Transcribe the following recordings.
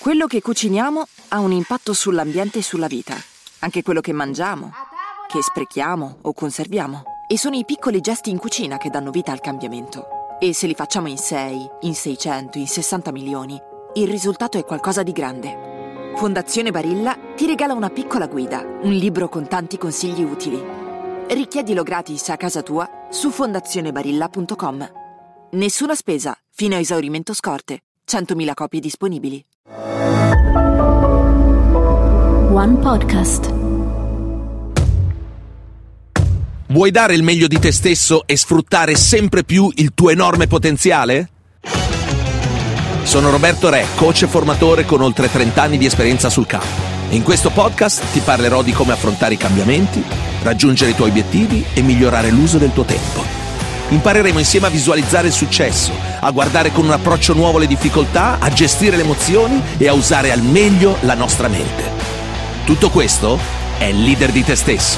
Quello che cuciniamo ha un impatto sull'ambiente e sulla vita. Anche quello che mangiamo, che sprechiamo o conserviamo. E sono i piccoli gesti in cucina che danno vita al cambiamento. E se li facciamo in 6, in 600, in 60 milioni, il risultato è qualcosa di grande. Fondazione Barilla ti regala una piccola guida, un libro con tanti consigli utili. Richiedilo gratis a casa tua su fondazionebarilla.com. Nessuna spesa, fino a esaurimento scorte. 100.000 copie disponibili. One Podcast. Vuoi dare il meglio di te stesso e sfruttare sempre più il tuo enorme potenziale? Sono Roberto Re, coach e formatore con oltre 30 anni di esperienza sul campo. In questo podcast ti parlerò di come affrontare i cambiamenti, raggiungere i tuoi obiettivi e migliorare l'uso del tuo tempo. Impareremo insieme a visualizzare il successo, a guardare con un approccio nuovo le difficoltà, a gestire le emozioni e a usare al meglio la nostra mente. Tutto questo è leader di te stesso,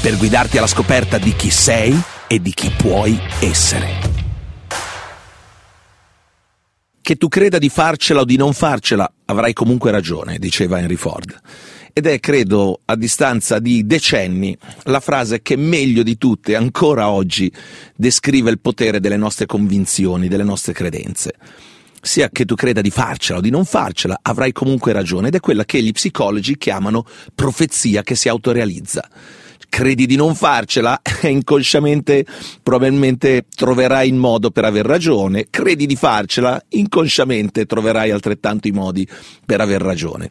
per guidarti alla scoperta di chi sei e di chi puoi essere. Che tu creda di farcela o di non farcela, avrai comunque ragione, diceva Henry Ford. Ed è, credo, a distanza di decenni, la frase che meglio di tutte, ancora oggi, descrive il potere delle nostre convinzioni, delle nostre credenze. Sia che tu creda di farcela o di non farcela, avrai comunque ragione, ed è quella che gli psicologi chiamano profezia che si autorealizza credi di non farcela, inconsciamente probabilmente troverai il modo per aver ragione, credi di farcela, inconsciamente troverai altrettanto i modi per aver ragione.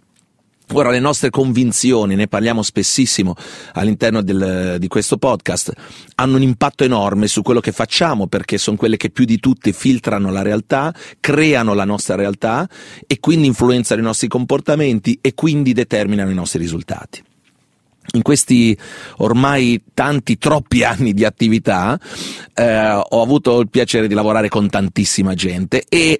Ora, le nostre convinzioni, ne parliamo spessissimo all'interno del, di questo podcast, hanno un impatto enorme su quello che facciamo perché sono quelle che più di tutte filtrano la realtà, creano la nostra realtà e quindi influenzano i nostri comportamenti e quindi determinano i nostri risultati. In questi ormai tanti, troppi anni di attività eh, ho avuto il piacere di lavorare con tantissima gente e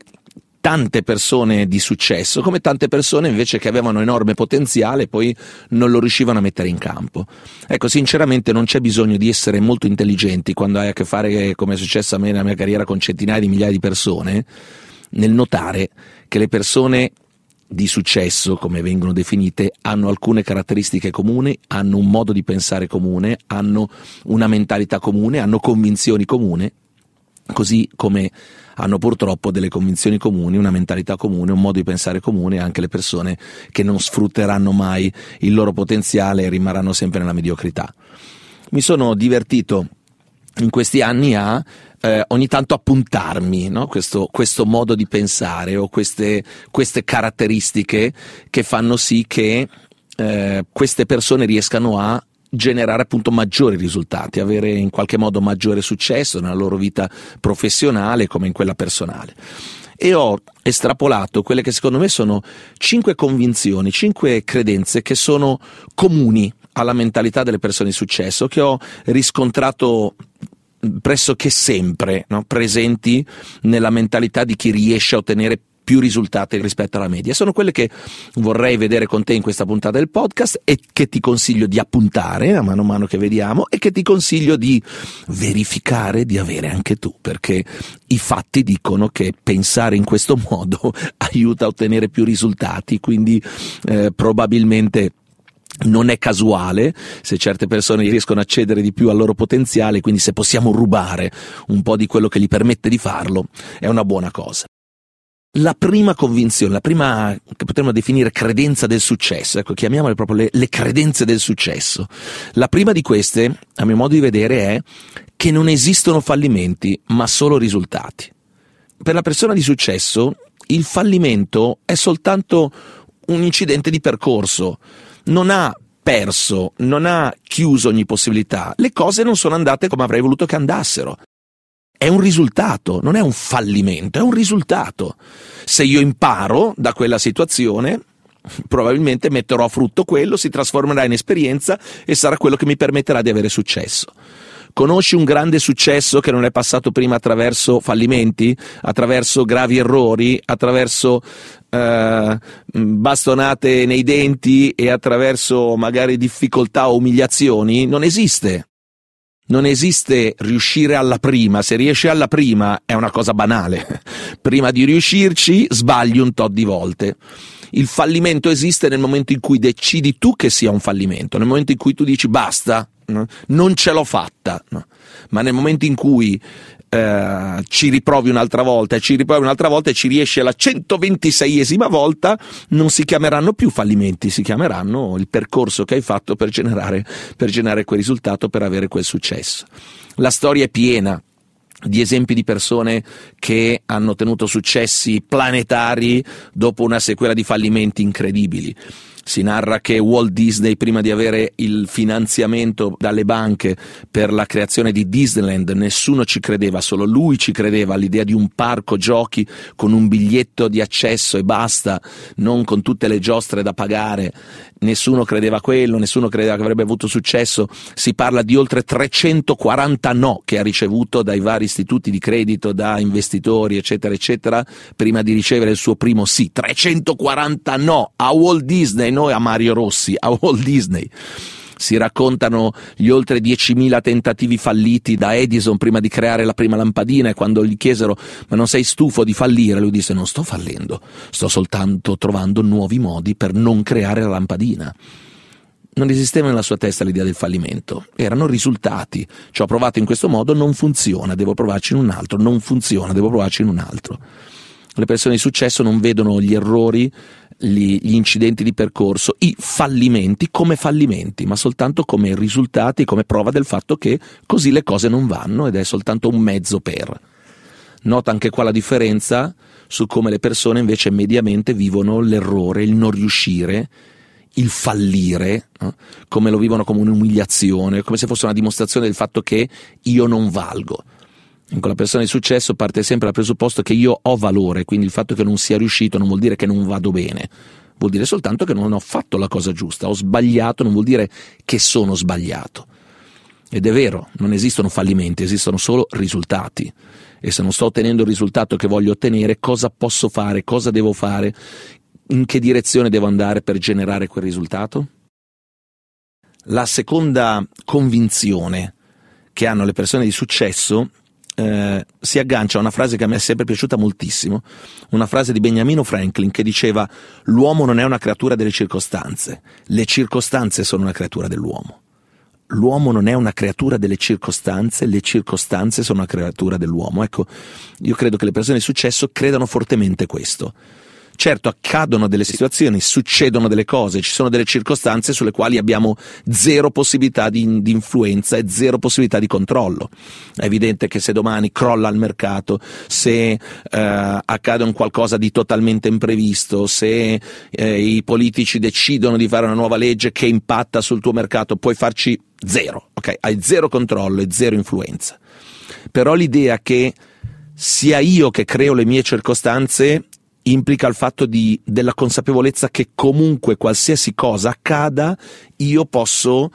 tante persone di successo, come tante persone invece che avevano enorme potenziale e poi non lo riuscivano a mettere in campo. Ecco, sinceramente non c'è bisogno di essere molto intelligenti quando hai a che fare, come è successo a me nella mia carriera, con centinaia di migliaia di persone, nel notare che le persone di successo, come vengono definite, hanno alcune caratteristiche comuni, hanno un modo di pensare comune, hanno una mentalità comune, hanno convinzioni comuni, così come hanno purtroppo delle convinzioni comuni, una mentalità comune, un modo di pensare comune anche le persone che non sfrutteranno mai il loro potenziale e rimarranno sempre nella mediocrità. Mi sono divertito in questi anni a eh, ogni tanto appuntarmi no? questo, questo, modo di pensare o queste, queste, caratteristiche che fanno sì che eh, queste persone riescano a generare appunto maggiori risultati, avere in qualche modo maggiore successo nella loro vita professionale come in quella personale. E ho estrapolato quelle che secondo me sono cinque convinzioni, cinque credenze che sono comuni alla mentalità delle persone di successo, che ho riscontrato pressoché sempre no? presenti nella mentalità di chi riesce a ottenere più risultati rispetto alla media. Sono quelle che vorrei vedere con te in questa puntata del podcast e che ti consiglio di appuntare a mano a mano che vediamo e che ti consiglio di verificare di avere anche tu, perché i fatti dicono che pensare in questo modo aiuta a ottenere più risultati, quindi eh, probabilmente non è casuale se certe persone riescono a accedere di più al loro potenziale, quindi se possiamo rubare un po' di quello che gli permette di farlo, è una buona cosa. La prima convinzione, la prima che potremmo definire credenza del successo, ecco, chiamiamole proprio le, le credenze del successo. La prima di queste, a mio modo di vedere, è che non esistono fallimenti, ma solo risultati. Per la persona di successo, il fallimento è soltanto un incidente di percorso, non ha perso, non ha chiuso ogni possibilità, le cose non sono andate come avrei voluto che andassero. È un risultato, non è un fallimento, è un risultato. Se io imparo da quella situazione, probabilmente metterò a frutto quello, si trasformerà in esperienza e sarà quello che mi permetterà di avere successo. Conosci un grande successo che non è passato prima attraverso fallimenti, attraverso gravi errori, attraverso eh, bastonate nei denti e attraverso magari difficoltà o umiliazioni? Non esiste. Non esiste riuscire alla prima, se riesci alla prima è una cosa banale. Prima di riuscirci sbagli un tot di volte. Il fallimento esiste nel momento in cui decidi tu che sia un fallimento, nel momento in cui tu dici basta, non ce l'ho fatta, ma nel momento in cui eh, ci riprovi un'altra volta e ci riprovi un'altra volta e ci riesci alla 126esima volta, non si chiameranno più fallimenti, si chiameranno il percorso che hai fatto per generare, per generare quel risultato, per avere quel successo. La storia è piena di esempi di persone che hanno ottenuto successi planetari dopo una sequela di fallimenti incredibili. Si narra che Walt Disney, prima di avere il finanziamento dalle banche per la creazione di Disneyland, nessuno ci credeva, solo lui ci credeva all'idea di un parco giochi con un biglietto di accesso e basta, non con tutte le giostre da pagare. Nessuno credeva a quello, nessuno credeva che avrebbe avuto successo. Si parla di oltre 340 no che ha ricevuto dai vari istituti di credito, da investitori, eccetera, eccetera, prima di ricevere il suo primo sì. 340 no a Walt Disney noi a Mario Rossi, a Walt Disney. Si raccontano gli oltre 10.000 tentativi falliti da Edison prima di creare la prima lampadina e quando gli chiesero ma non sei stufo di fallire? Lui disse non sto fallendo, sto soltanto trovando nuovi modi per non creare la lampadina. Non esisteva nella sua testa l'idea del fallimento, erano risultati. Ci ho provato in questo modo, non funziona, devo provarci in un altro, non funziona, devo provarci in un altro. Le persone di successo non vedono gli errori gli, gli, incidenti di percorso, i fallimenti come fallimenti, ma soltanto come risultati, come prova del fatto che così le cose non vanno ed è soltanto un mezzo per. Nota anche qua la differenza su come le persone invece mediamente vivono l'errore, il non riuscire, il fallire, no? come lo vivono come un'umiliazione, come se fosse una dimostrazione del fatto che io non valgo. Con la persona di successo parte sempre dal presupposto che io ho valore, quindi il fatto che non sia riuscito non vuol dire che non vado bene, vuol dire soltanto che non ho fatto la cosa giusta, ho sbagliato, non vuol dire che sono sbagliato. Ed è vero, non esistono fallimenti, esistono solo risultati. E se non sto ottenendo il risultato che voglio ottenere, cosa posso fare, cosa devo fare, in che direzione devo andare per generare quel risultato? La seconda convinzione che hanno le persone di successo eh, si aggancia a una frase che a me è sempre piaciuta moltissimo, una frase di Beniamino Franklin che diceva l'uomo non è una creatura delle circostanze, le circostanze sono una creatura dell'uomo. L'uomo non è una creatura delle circostanze, le circostanze sono una creatura dell'uomo. Ecco, io credo che le persone di successo credano fortemente questo Certo, accadono delle situazioni, succedono delle cose, ci sono delle circostanze sulle quali abbiamo zero possibilità di, di, influenza e zero possibilità di controllo. È evidente che se domani crolla il mercato, se eh, accade un qualcosa di totalmente imprevisto, se eh, i politici decidono di fare una nuova legge che impatta sul tuo mercato, puoi farci zero, ok? Hai zero controllo e zero influenza. Però l'idea che sia io che creo le mie circostanze implica il fatto di, della consapevolezza che comunque qualsiasi cosa accada, io posso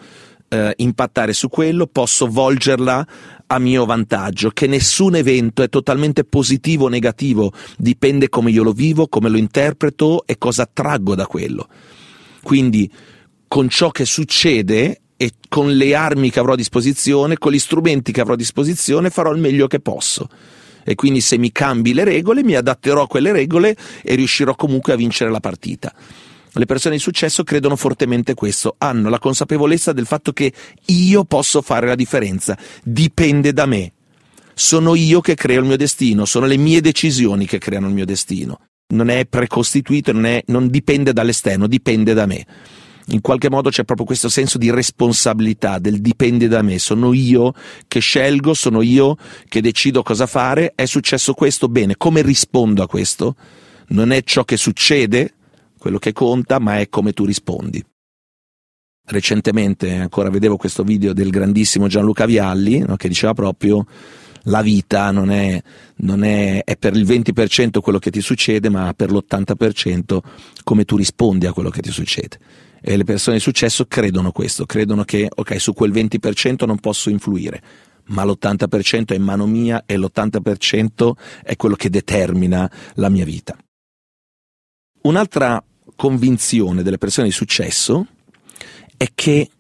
eh, impattare su quello, posso volgerla a mio vantaggio, che nessun evento è totalmente positivo o negativo, dipende come io lo vivo, come lo interpreto e cosa traggo da quello. Quindi con ciò che succede e con le armi che avrò a disposizione, con gli strumenti che avrò a disposizione, farò il meglio che posso e quindi se mi cambi le regole mi adatterò a quelle regole e riuscirò comunque a vincere la partita. Le persone di successo credono fortemente questo, hanno la consapevolezza del fatto che io posso fare la differenza, dipende da me. Sono io che creo il mio destino, sono le mie decisioni che creano il mio destino. Non è precostituito, non, è, non dipende dall'esterno, dipende da me in qualche modo c'è proprio questo senso di responsabilità, del dipende da me, sono io che scelgo, sono io che decido cosa fare, è successo questo, bene, come rispondo a questo? Non è ciò che succede quello che conta, ma è come tu rispondi. Recentemente ancora vedevo questo video del grandissimo Gianluca Vialli no, che diceva proprio la vita non, è, non è, è, per il 20% quello che ti succede, ma per l'80% come tu rispondi a quello che ti succede. E le persone di successo credono questo, credono che ok, su quel 20% non posso influire, ma l'80% è in mano mia e l'80% è quello che determina la mia vita. Un'altra convinzione delle persone di successo è che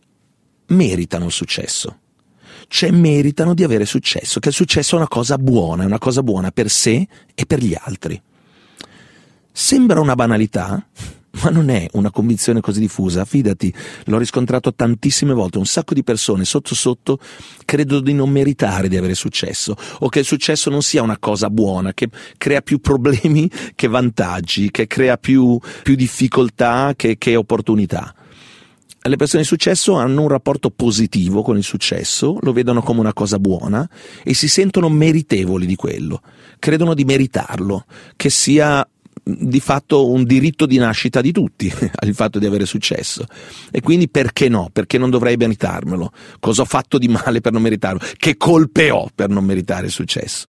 meritano il successo. cioè meritano di avere successo, che il successo è una cosa buona, è una cosa buona per sé e per gli altri. Sembra una banalità, ma non è una convinzione così diffusa, fidati, l'ho riscontrato tantissime volte, un sacco di persone sotto sotto credono di non meritare di avere successo o che il successo non sia una cosa buona, che crea più problemi che vantaggi, che crea più, più difficoltà che, che opportunità. Le persone di successo hanno un rapporto positivo con il successo, lo vedono come una cosa buona e si sentono meritevoli di quello, credono di meritarlo, che sia di fatto un diritto di nascita di tutti il fatto di avere successo e quindi perché no? Perché non dovrei meritarmelo? Cosa ho fatto di male per non meritarlo? Che colpe ho per non meritare successo?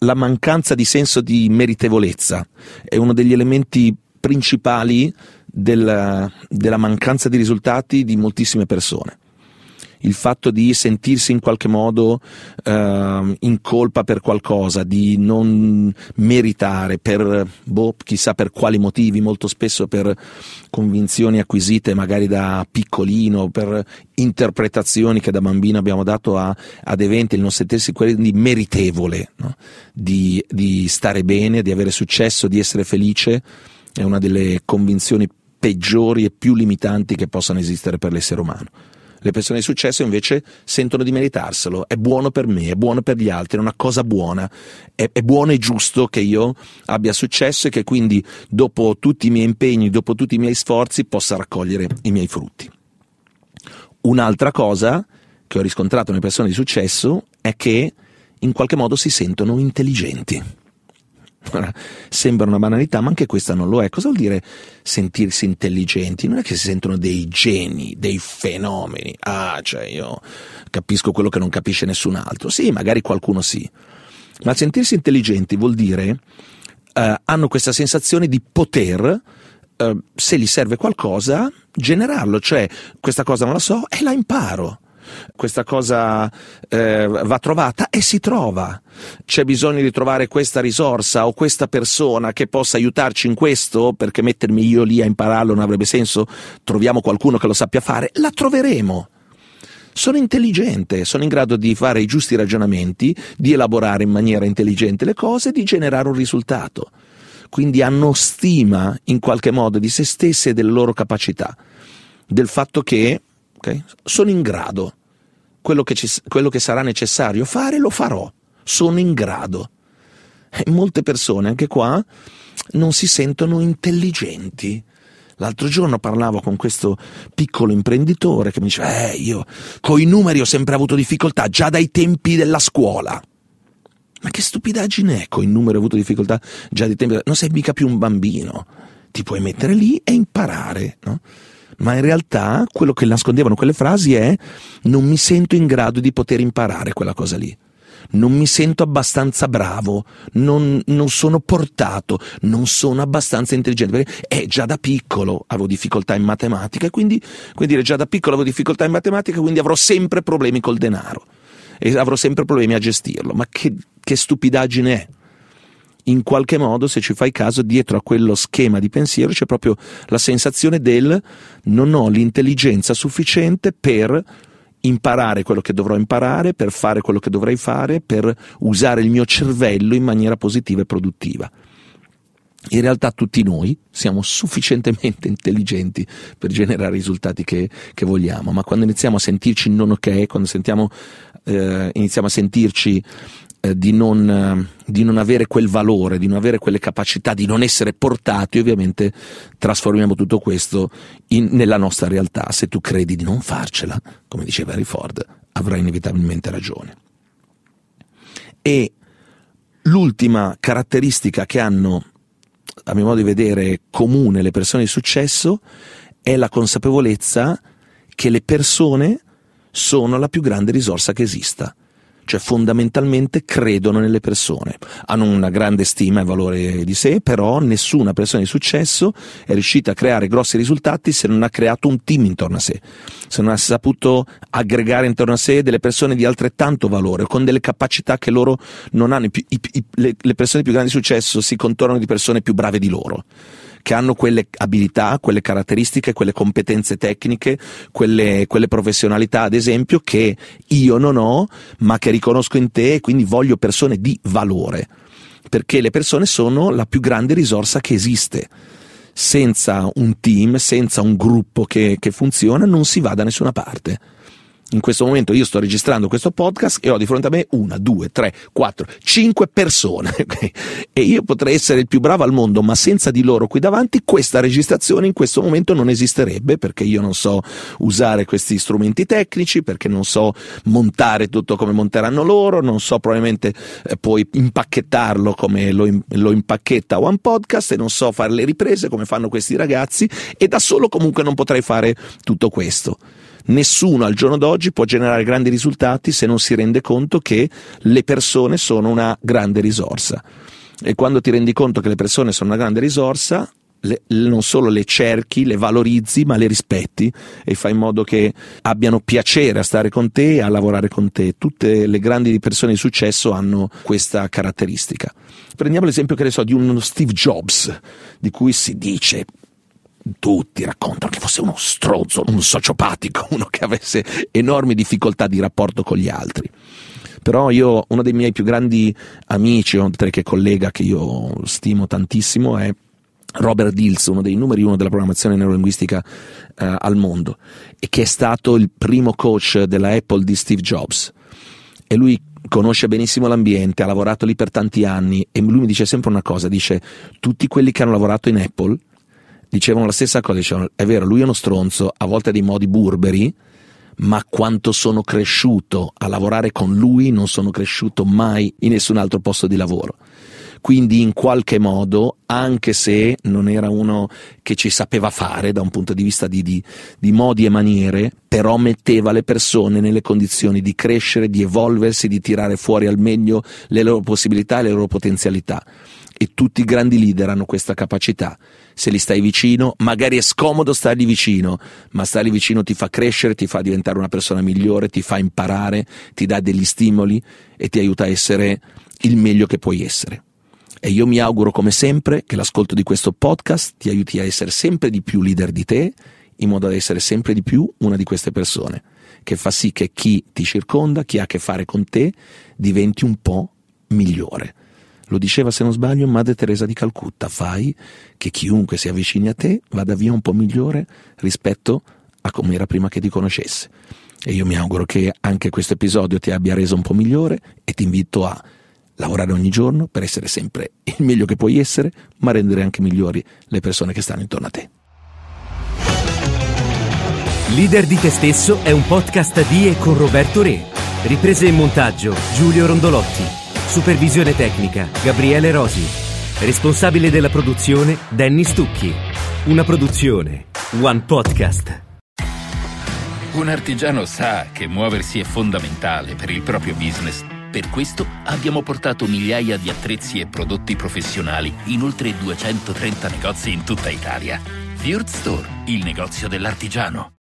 La mancanza di senso di meritevolezza è uno degli elementi principali della, della mancanza di risultati di moltissime persone il fatto di sentirsi in qualche modo eh, in colpa per qualcosa, di non meritare per, boh, chissà per quali motivi, molto spesso per convinzioni acquisite magari da piccolino, per interpretazioni che da bambino abbiamo dato a, ad eventi, il non sentirsi quindi meritevole no? di, di stare bene, di avere successo, di essere felice, è una delle convinzioni peggiori e più limitanti che possano esistere per l'essere umano. Le persone di successo invece sentono di meritarselo, è buono per me, è buono per gli altri, è una cosa buona, è, è buono e giusto che io abbia successo e che quindi dopo tutti i miei impegni, dopo tutti i miei sforzi possa raccogliere i miei frutti. Un'altra cosa che ho riscontrato nelle persone di successo è che in qualche modo si sentono intelligenti. Ora, sembra una banalità, ma anche questa non lo è. Cosa vuol dire sentirsi intelligenti? Non è che si sentono dei geni, dei fenomeni. Ah, cioè io capisco quello che non capisce nessun altro. Sì, magari qualcuno sì. Ma sentirsi intelligenti vuol dire eh, hanno questa sensazione di poter, eh, se gli serve qualcosa, generarlo. Cioè, questa cosa non la so e la imparo questa cosa eh, va trovata e si trova. C'è bisogno di trovare questa risorsa o questa persona che possa aiutarci in questo, perché mettermi io lì a impararlo non avrebbe senso, troviamo qualcuno che lo sappia fare, la troveremo. Sono intelligente, sono in grado di fare i giusti ragionamenti, di elaborare in maniera intelligente le cose e di generare un risultato. Quindi hanno stima in qualche modo di se stesse e delle loro capacità, del fatto che okay, sono in grado quello che, ci, quello che sarà necessario fare lo farò, sono in grado. E molte persone anche qua non si sentono intelligenti. L'altro giorno parlavo con questo piccolo imprenditore che mi diceva, eh, io con i numeri ho sempre avuto difficoltà, già dai tempi della scuola. Ma che stupidaggine è, con i numeri ho avuto difficoltà già dai tempi, non sei mica più un bambino, ti puoi mettere lì e imparare, no? Ma in realtà quello che nascondevano quelle frasi è non mi sento in grado di poter imparare quella cosa lì. Non mi sento abbastanza bravo, non, non sono portato, non sono abbastanza intelligente. Perché eh, già da piccolo avevo difficoltà in matematica, quindi, quindi dire già da piccolo avevo difficoltà in matematica, quindi avrò sempre problemi col denaro e avrò sempre problemi a gestirlo. Ma che, che stupidaggine è? In qualche modo, se ci fai caso, dietro a quello schema di pensiero c'è proprio la sensazione del non ho l'intelligenza sufficiente per imparare quello che dovrò imparare, per fare quello che dovrei fare, per usare il mio cervello in maniera positiva e produttiva. In realtà tutti noi siamo sufficientemente intelligenti per generare i risultati che, che vogliamo, ma quando iniziamo a sentirci non ok, quando sentiamo, eh, iniziamo a sentirci eh, di, non, eh, di, non, avere quel valore, di non avere quelle capacità, di non essere portati, ovviamente trasformiamo tutto questo in, nella nostra realtà. Se tu credi di non farcela, come diceva Harry Ford, avrai inevitabilmente ragione. E l'ultima caratteristica che hanno, a mio modo di vedere, comune le persone di successo è la consapevolezza che le persone sono la più grande risorsa che esista cioè fondamentalmente credono nelle persone, hanno una grande stima e valore di sé, però nessuna persona di successo è riuscita a creare grossi risultati se non ha creato un team intorno a sé, se non ha saputo aggregare intorno a sé delle persone di altrettanto valore, con delle capacità che loro non hanno. Le, persone più grandi di successo si contornano di persone più brave di loro che hanno quelle abilità, quelle caratteristiche, quelle competenze tecniche, quelle, quelle professionalità, ad esempio, che io non ho, ma che riconosco in te e quindi voglio persone di valore. Perché le persone sono la più grande risorsa che esiste senza un team, senza un gruppo che, che funziona, non si va da nessuna parte. In questo momento io sto registrando questo podcast e ho di fronte a me una, due, tre, quattro, cinque persone e io potrei essere il più bravo al mondo, ma senza di loro qui davanti questa registrazione in questo momento non esisterebbe perché io non so usare questi strumenti tecnici, perché non so montare tutto come monteranno loro, non so probabilmente eh, poi impacchettarlo come lo, lo impacchetta One Podcast e non so fare le riprese come fanno questi ragazzi e da solo comunque non potrei fare tutto questo. Nessuno al giorno d'oggi può generare grandi risultati se non si rende conto che le persone sono una grande risorsa. E quando ti rendi conto che le persone sono una grande risorsa, le, non solo le cerchi, le valorizzi, ma le rispetti e fai in modo che abbiano piacere a stare con te e a lavorare con te. Tutte le grandi persone di successo hanno questa caratteristica. Prendiamo l'esempio che ne so di uno Steve Jobs, di cui si dice tutti raccontano che fosse uno stronzo, un sociopatico, uno che avesse enormi difficoltà di rapporto con gli altri. Però io, uno dei miei più grandi amici, oltre che collega che io stimo tantissimo, è Robert Dills, uno dei numeri uno della programmazione neurolinguistica eh, al mondo, e che è stato il primo coach della Apple di Steve Jobs. E lui conosce benissimo l'ambiente, ha lavorato lì per tanti anni e lui mi dice sempre una cosa, dice tutti quelli che hanno lavorato in Apple dicevano la stessa cosa, dicevano è vero, lui è uno stronzo, a volte ha dei modi burberi, ma quanto sono cresciuto a lavorare con lui non sono cresciuto mai in nessun altro posto di lavoro. Quindi in qualche modo, anche se non era uno che ci sapeva fare da un punto di vista di, di, di modi e maniere, però metteva le persone nelle condizioni di crescere, di evolversi, di tirare fuori al meglio le loro possibilità e le loro potenzialità e tutti i grandi leader hanno questa capacità. Se li stai vicino, magari è scomodo stargli vicino, ma stargli vicino ti fa crescere, ti fa diventare una persona migliore, ti fa imparare, ti dà degli stimoli e ti aiuta a essere il meglio che puoi essere. E io mi auguro come sempre che l'ascolto di questo podcast ti aiuti a essere sempre di più leader di te, in modo da essere sempre di più una di queste persone, che fa sì che chi ti circonda, chi ha a che fare con te, diventi un po' migliore lo diceva, se non sbaglio, Madre Teresa di Calcutta, fai che chiunque si avvicini a te vada via un po' migliore rispetto a come era prima che ti conoscesse. E io mi auguro che anche questo episodio ti abbia reso un po' migliore e ti invito a lavorare ogni giorno per essere sempre il meglio che puoi essere, ma rendere anche migliori le persone che stanno intorno a te. Leader di te stesso è un podcast di e con Roberto Re. Riprese e montaggio Giulio Rondolotti. Supervisione tecnica Gabriele Rosi. Responsabile della produzione Danny Stucchi. Una produzione One Podcast. Un artigiano sa che muoversi è fondamentale per il proprio business. Per questo abbiamo portato migliaia di attrezzi e prodotti professionali in oltre 230 negozi in tutta Italia. Fjord Store, il negozio dell'artigiano.